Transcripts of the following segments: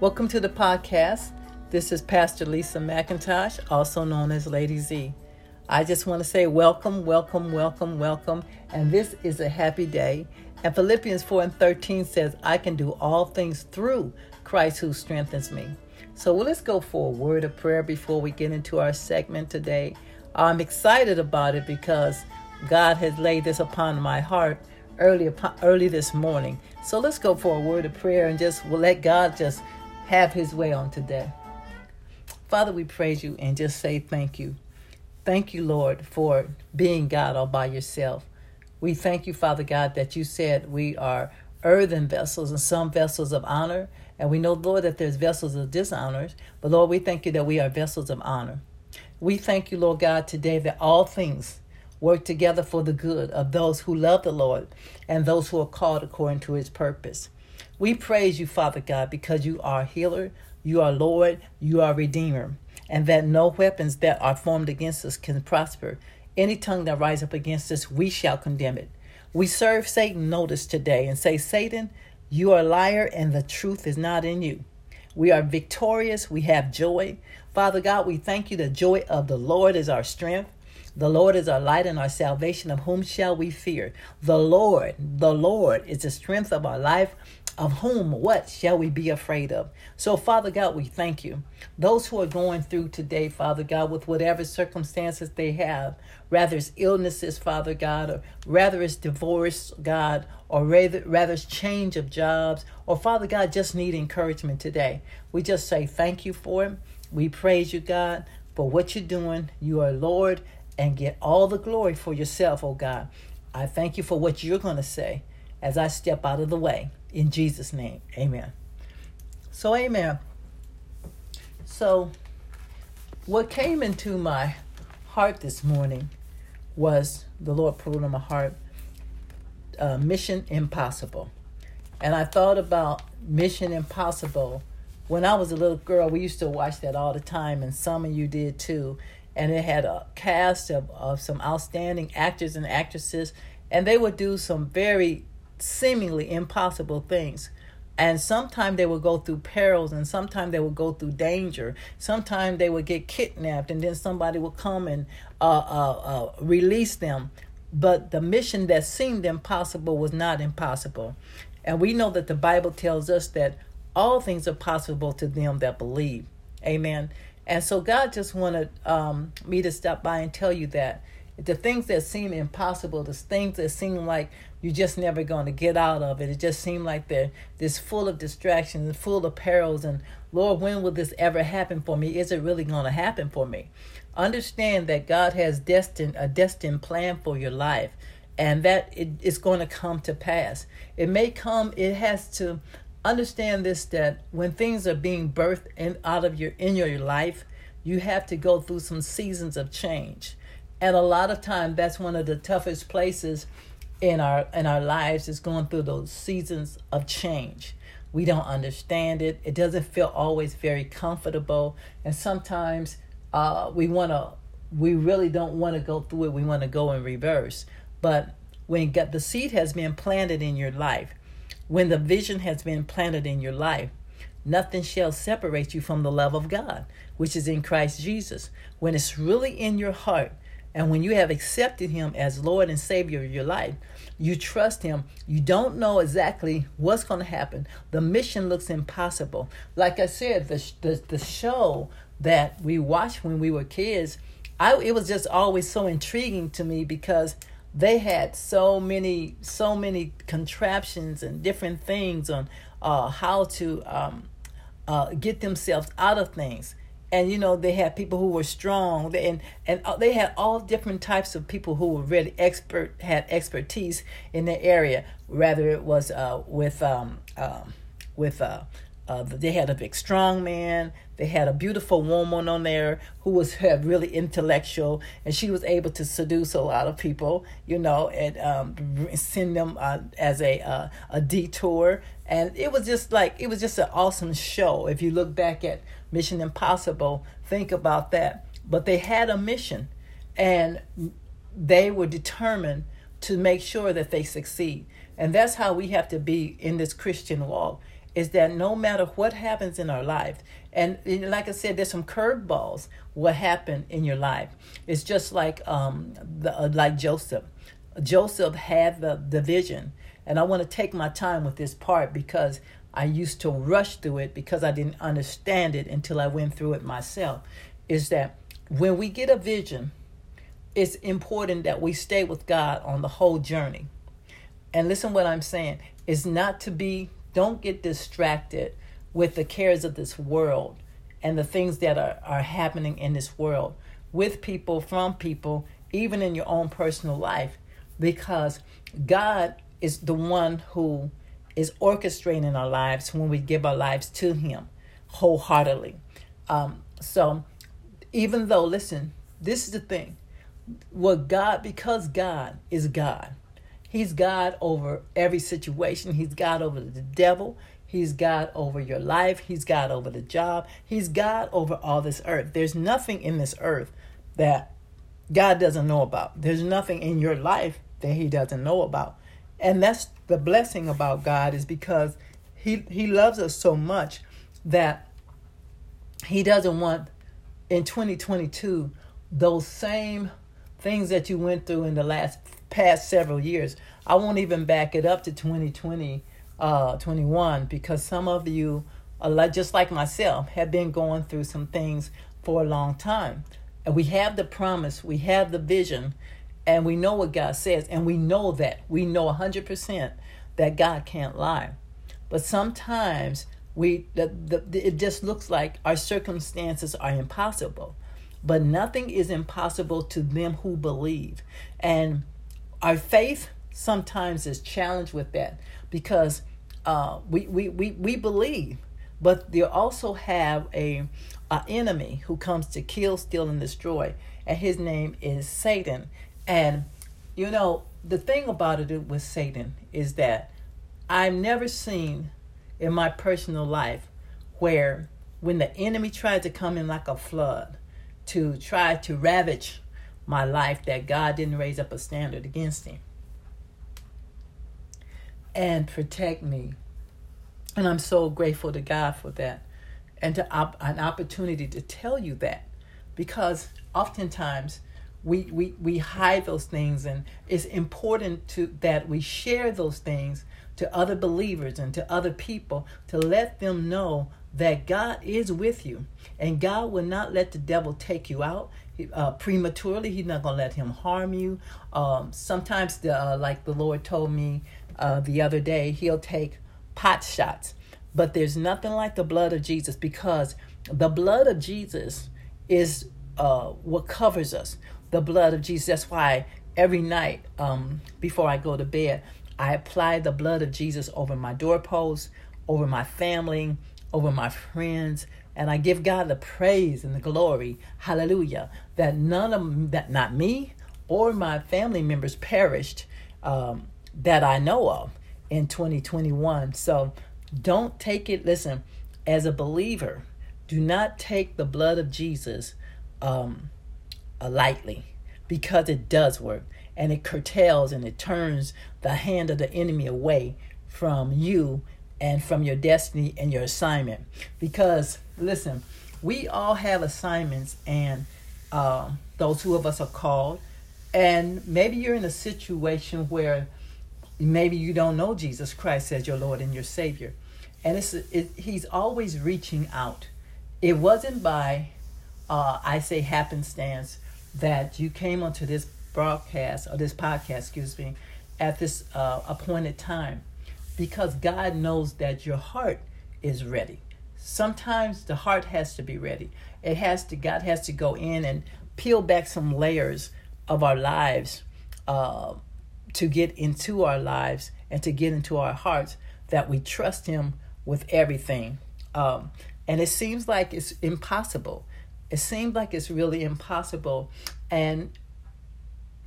Welcome to the podcast. This is Pastor Lisa McIntosh, also known as Lady Z. I just want to say welcome, welcome, welcome, welcome. And this is a happy day. And Philippians 4 and 13 says, I can do all things through Christ who strengthens me. So well, let's go for a word of prayer before we get into our segment today. I'm excited about it because God has laid this upon my heart early early this morning. So let's go for a word of prayer and just we'll let God just have his way on today. Father, we praise you and just say thank you. Thank you, Lord, for being God all by yourself. We thank you, Father God, that you said we are earthen vessels and some vessels of honor. And we know, Lord, that there's vessels of dishonor. But Lord, we thank you that we are vessels of honor. We thank you, Lord God, today that all things work together for the good of those who love the Lord and those who are called according to his purpose. We praise you, Father God, because you are healer, you are Lord, you are Redeemer, and that no weapons that are formed against us can prosper. Any tongue that rise up against us, we shall condemn it. We serve Satan notice today and say, Satan, you are a liar and the truth is not in you. We are victorious. We have joy. Father God, we thank you. The joy of the Lord is our strength. The Lord is our light and our salvation. Of whom shall we fear? The Lord, the Lord is the strength of our life of whom what shall we be afraid of? So, Father God, we thank you. Those who are going through today, Father God, with whatever circumstances they have, rather it's illnesses, Father God, or rather it's divorce, God, or rather, rather it's change of jobs, or Father God, just need encouragement today. We just say thank you for it. We praise you, God, for what you're doing. You are Lord, and get all the glory for yourself, oh God. I thank you for what you're going to say as I step out of the way. In Jesus' name, amen. So, amen. So, what came into my heart this morning was the Lord put on my heart uh, Mission Impossible. And I thought about Mission Impossible when I was a little girl. We used to watch that all the time, and some of you did too. And it had a cast of, of some outstanding actors and actresses, and they would do some very seemingly impossible things. And sometimes they would go through perils, and sometimes they would go through danger. Sometimes they would get kidnapped, and then somebody would come and uh, uh, uh, release them. But the mission that seemed impossible was not impossible. And we know that the Bible tells us that all things are possible to them that believe. Amen. And so God just wanted um, me to stop by and tell you that the things that seem impossible, the things that seem like you're just never going to get out of it. It just seemed like they're this full of distractions and full of perils. And Lord, when will this ever happen for me? Is it really going to happen for me? Understand that God has destined a destined plan for your life, and that it is going to come to pass. It may come. It has to understand this that when things are being birthed in out of your in your life, you have to go through some seasons of change. And a lot of time that's one of the toughest places in our in our lives is going through those seasons of change. We don't understand it. It doesn't feel always very comfortable, and sometimes uh, we want to. We really don't want to go through it. We want to go in reverse. But when God, the seed has been planted in your life, when the vision has been planted in your life, nothing shall separate you from the love of God, which is in Christ Jesus. When it's really in your heart, and when you have accepted Him as Lord and Savior of your life, you trust Him. You don't know exactly what's going to happen. The mission looks impossible. Like I said, the, the, the show that we watched when we were kids, I, it was just always so intriguing to me because they had so many so many contraptions and different things on uh, how to um, uh, get themselves out of things and you know they had people who were strong. And and uh, they had all different types of people who were really expert had expertise in the area. Rather it was uh, with um, um, with uh, uh, they had a big strong man. They had a beautiful woman on there who was really intellectual. And she was able to seduce a lot of people you know and um, send them uh, as a uh, a detour. And it was just like it was just an awesome show. If you look back at Mission Impossible, think about that. But they had a mission and they were determined to make sure that they succeed. And that's how we have to be in this Christian walk. is that no matter what happens in our life, and like I said, there's some curveballs. What happened in your life? It's just like um, the, uh, like Joseph. Joseph had the, the vision, and I want to take my time with this part because I used to rush through it because I didn't understand it until I went through it myself. Is that when we get a vision, it's important that we stay with God on the whole journey. And listen what I'm saying is not to be don't get distracted with the cares of this world and the things that are, are happening in this world with people, from people, even in your own personal life, because God is the one who is orchestrating our lives when we give our lives to Him wholeheartedly. Um, so, even though, listen, this is the thing what God, because God is God, He's God over every situation, He's God over the devil, He's God over your life. He's God over the job. He's God over all this earth. There's nothing in this earth that God doesn't know about. There's nothing in your life that He doesn't know about. And that's the blessing about God is because He He loves us so much that He doesn't want in 2022 those same things that you went through in the last past several years. I won't even back it up to 2020 uh, 21 because some of you, just like myself, have been going through some things for a long time. And we have the promise, we have the vision, and we know what God says, and we know that. We know 100% that God can't lie. But sometimes we the, the, it just looks like our circumstances are impossible. But nothing is impossible to them who believe. And our faith sometimes is challenged with that because uh, we, we, we, we believe, but they also have a, a enemy who comes to kill, steal, and destroy, and his name is Satan. And you know the thing about it with Satan is that I've never seen in my personal life where when the enemy tried to come in like a flood to try to ravage my life that God didn't raise up a standard against him. And protect me. And I'm so grateful to God for that. And to op- an opportunity to tell you that. Because oftentimes we, we, we hide those things and it's important to that we share those things to other believers and to other people to let them know that God is with you and God will not let the devil take you out uh, prematurely. He's not going to let him harm you. Um, sometimes, the, uh, like the Lord told me uh, the other day, he'll take pot shots. But there's nothing like the blood of Jesus because the blood of Jesus is uh, what covers us. The blood of Jesus. That's why every night um, before I go to bed, I apply the blood of Jesus over my doorposts, over my family, over my friends, and I give God the praise and the glory, hallelujah, that none of that not me or my family members perished um, that I know of in 2021. So don't take it, listen, as a believer, do not take the blood of Jesus um, lightly because it does work and it curtails and it turns the hand of the enemy away from you and from your destiny and your assignment. Because, listen, we all have assignments, and uh, those who of us are called. And maybe you're in a situation where maybe you don't know Jesus Christ as your Lord and your Savior. And it's it, He's always reaching out. It wasn't by, uh, I say, happenstance that you came onto this broadcast or this podcast, excuse me, at this uh, appointed time because God knows that your heart is ready. Sometimes the heart has to be ready. It has to, God has to go in and peel back some layers of our lives uh, to get into our lives and to get into our hearts that we trust Him with everything. Um, and it seems like it's impossible. It seems like it's really impossible. And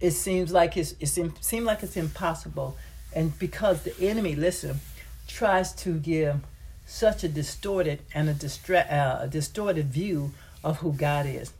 it seems like it's, it seems like it's impossible and because the enemy listen tries to give such a distorted and a, distra- uh, a distorted view of who god is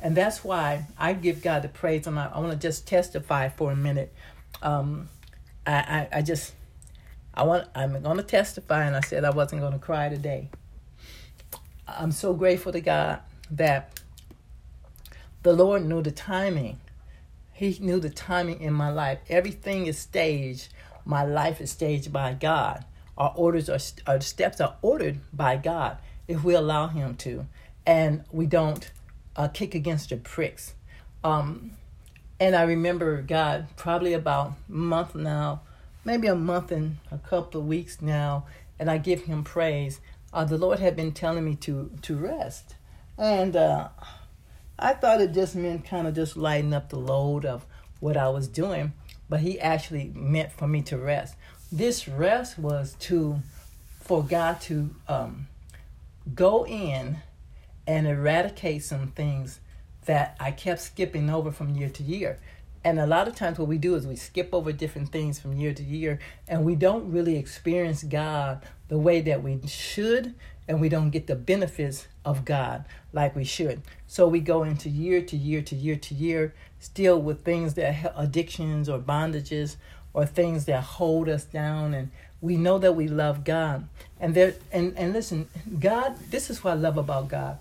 and that's why i give god the praise and i, I want to just testify for a minute um, I, I, I just I want I'm going to testify and I said I wasn't going to cry today. I'm so grateful to God that the Lord knew the timing. He knew the timing in my life. Everything is staged. My life is staged by God. Our orders are our steps are ordered by God if we allow Him to, and we don't uh, kick against the pricks. Um, and I remember God probably about a month now, maybe a month and a couple of weeks now, and I give Him praise. Uh, the Lord had been telling me to to rest, and uh, I thought it just meant kind of just lighten up the load of what I was doing, but He actually meant for me to rest. This rest was to for God to um, go in and eradicate some things that I kept skipping over from year to year. And a lot of times, what we do is we skip over different things from year to year, and we don't really experience God the way that we should, and we don't get the benefits of God like we should. So we go into year to year to year to year, still with things that addictions or bondages or things that hold us down, and we know that we love God. And there, and and listen, God. This is what I love about God.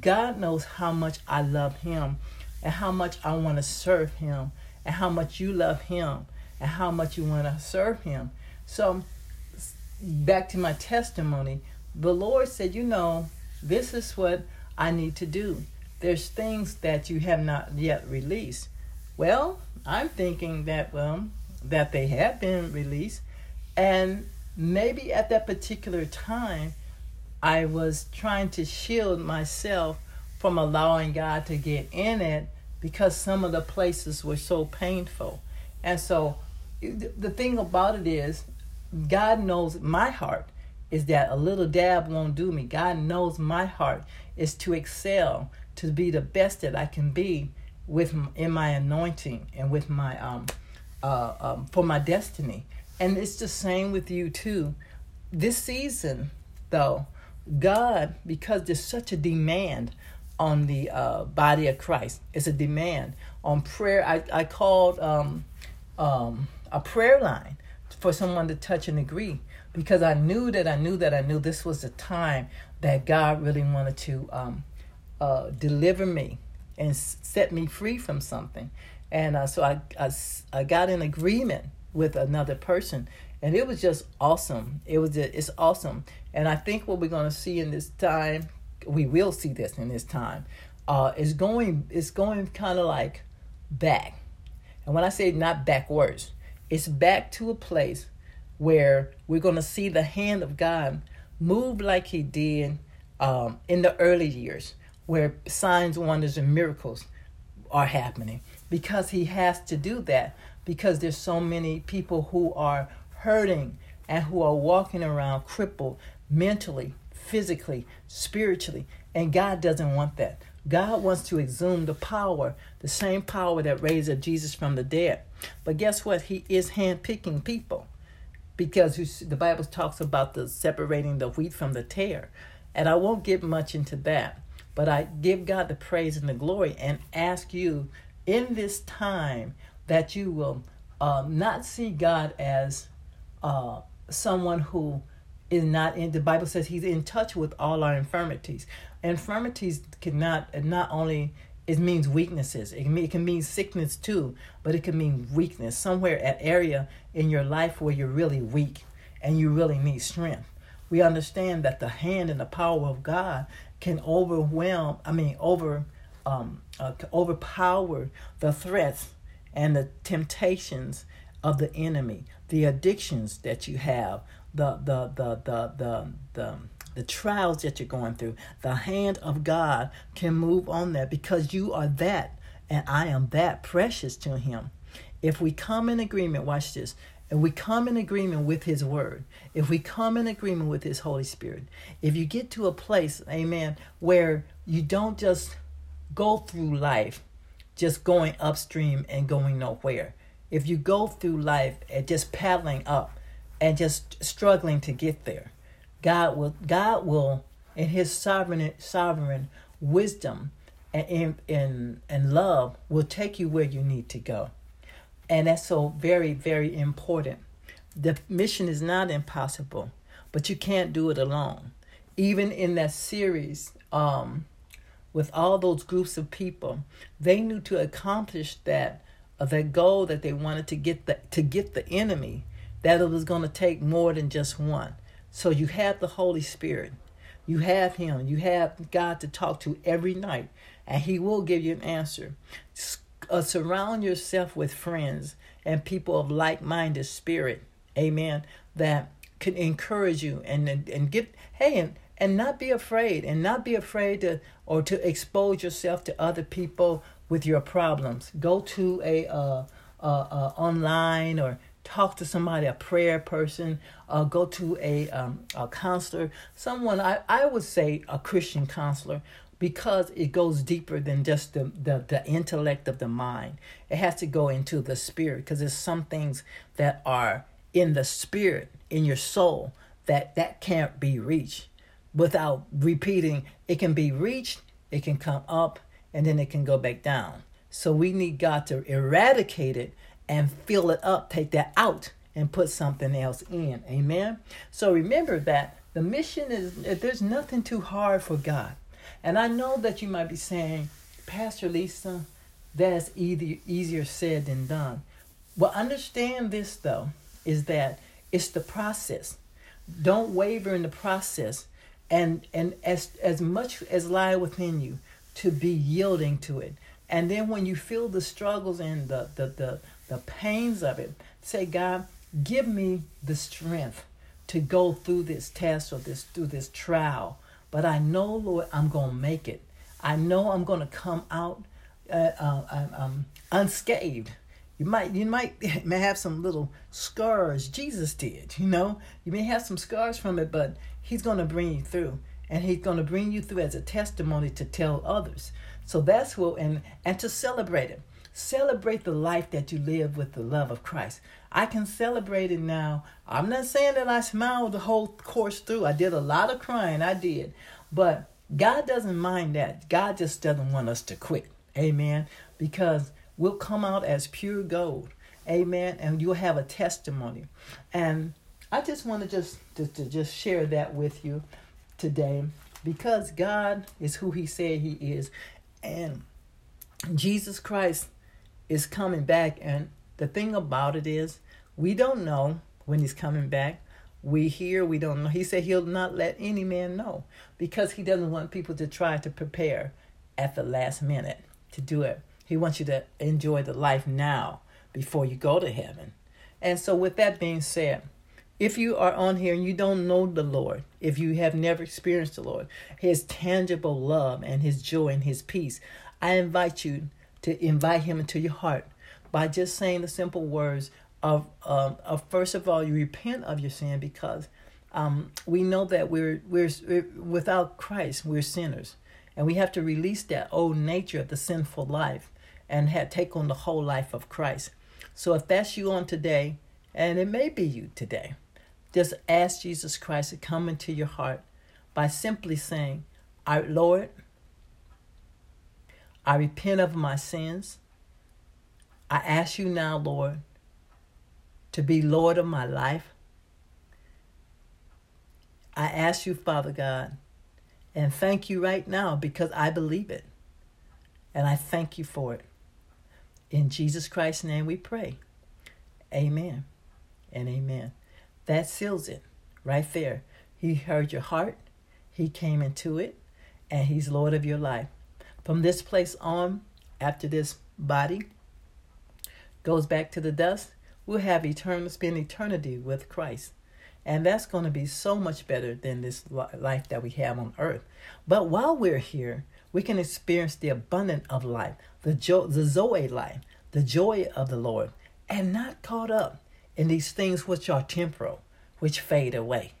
God knows how much I love Him and how much I want to serve Him and how much you love Him and how much you want to serve Him. So, back to my testimony, the Lord said, You know, this is what I need to do. There's things that you have not yet released. Well, I'm thinking that, well, that they have been released. And maybe at that particular time, I was trying to shield myself from allowing God to get in it because some of the places were so painful. And so the thing about it is, God knows my heart is that a little dab won't do me. God knows my heart is to excel, to be the best that I can be with in my anointing and with my um, uh, um for my destiny. And it's the same with you too. This season, though, God, because there's such a demand on the uh, body of Christ, it's a demand on prayer. I, I called um, um, a prayer line for someone to touch and agree because I knew that I knew that I knew this was the time that God really wanted to um, uh, deliver me and set me free from something. And uh, so I, I, I got in agreement with another person and it was just awesome. It was just, it's awesome, and I think what we're going to see in this time, we will see this in this time, uh, is going is going kind of like back, and when I say not backwards, it's back to a place where we're going to see the hand of God move like He did um, in the early years, where signs, wonders, and miracles are happening, because He has to do that because there's so many people who are hurting and who are walking around crippled mentally, physically, spiritually. And God doesn't want that. God wants to exhume the power, the same power that raised Jesus from the dead. But guess what? He is handpicking people because the Bible talks about the separating the wheat from the tare. And I won't get much into that, but I give God the praise and the glory and ask you in this time that you will um, not see God as uh, someone who is not in the bible says he's in touch with all our infirmities infirmities cannot not only it means weaknesses. It can, mean, it can mean sickness too but it can mean weakness. Somewhere at area in your life where you're really weak and you really need strength. We understand that the hand and the power of god can overwhelm i mean over um, uh, overpower the threats and the temptations of the enemy. The addictions that you have, the the the the the the, the trials that you're going through. The hand of God can move on that because you are that and I am that precious to him. If we come in agreement, watch this. If we come in agreement with His Word, if we come in agreement with His Holy Spirit, if you get to a place, amen, where you don't just go through life just going upstream and going nowhere, if you go through life and just paddling up and just struggling to get there, God will God will in his sovereign sovereign wisdom and in and love will take you where you need to go. And that's so very, very important. the mission is not impossible, but you can't do it alone. Even in that series, um, with all those groups of people, they knew to accomplish that uh, that goal that they wanted to get the to get the enemy that it was going to take more than just one. So you have the Holy Spirit, you have Him, you have God to talk to every night, and He will give you an answer. Uh, surround yourself with friends and people of like-minded spirit, Amen. That can encourage you and and, and get hey and and not be afraid and not be afraid to or to expose yourself to other people with your problems. Go to a uh, uh, uh, online or talk to somebody, a prayer person, uh, go to a, um, a counselor, someone, I, I would say a Christian counselor, because it goes deeper than just the, the, the intellect of the mind. It has to go into the spirit because there's some things that are in the spirit, in your soul, that that can't be reached without repeating. It can be reached, it can come up, and then it can go back down. So we need God to eradicate it and fill it up, take that out and put something else in. Amen. So remember that the mission is there's nothing too hard for God. And I know that you might be saying, Pastor Lisa, that's either easier said than done. Well, understand this though, is that it's the process. Don't waver in the process and and as as much as lie within you to be yielding to it. And then when you feel the struggles and the the the, the pains of it, say, God, give me the strength to go through this test or this through this trial. But I know, Lord, I'm gonna make it. I know I'm gonna come out uh, uh, um, unscathed. You might you might may have some little scars. Jesus did, you know. You may have some scars from it, but He's gonna bring you through and he's going to bring you through as a testimony to tell others so that's what and and to celebrate it celebrate the life that you live with the love of christ. I can celebrate it now. I'm not saying that i smiled the whole course through. I did a lot of crying. I did. But god doesn't mind that. God just doesn't want us to quit. Amen. Because we'll come out as pure gold. Amen. And you'll have a testimony. And i just want to just to, to just share that with you today. Because God is who He said He is, and Jesus Christ is coming back. And the thing about it is, we don't know when He's coming back. We hear, we don't know. He said He'll not let any man know because He doesn't want people to try to prepare at the last minute to do it. He wants you to enjoy the life now before you go to heaven. And so, with that being said, if you are on here and you don't know the Lord, if you have never experienced the Lord, His tangible love and His joy and His peace, I invite you to invite Him into your heart by just saying the simple words of, um, of first of all, you repent of your sin because um, we know that we're, we're, we're without Christ, we're sinners. And we have to release that old nature of the sinful life and have, take on the whole life of Christ. So if that's you on today, and it may be you today, just ask Jesus Christ to come into your heart by simply saying, Our Lord, I repent of my sins. I ask you now, Lord, to be Lord of my life. I ask you, Father God, and thank you right now because I believe it. And I thank you for it. In Jesus Christ's name we pray. Amen and amen. That seals it right there. He heard your heart, He came into it, and He's Lord of your life. From this place on, after this body goes back to the dust, we'll have eternal, spend eternity with Christ. And that's going to be so much better than this life that we have on earth. But while we're here, we can experience the abundance of life, the, jo- the Zoe life, the joy of the Lord, and not caught up in these things which are temporal, which fade away.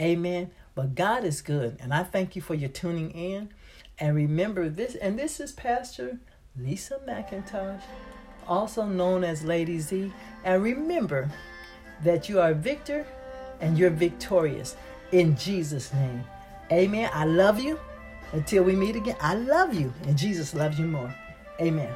Amen. But God is good, and I thank you for your tuning in. And remember this, and this is Pastor Lisa McIntosh, also known as Lady Z. And remember that you are victor and you're victorious in Jesus' name. Amen. I love you. Until we meet again, I love you, and Jesus loves you more. Amen.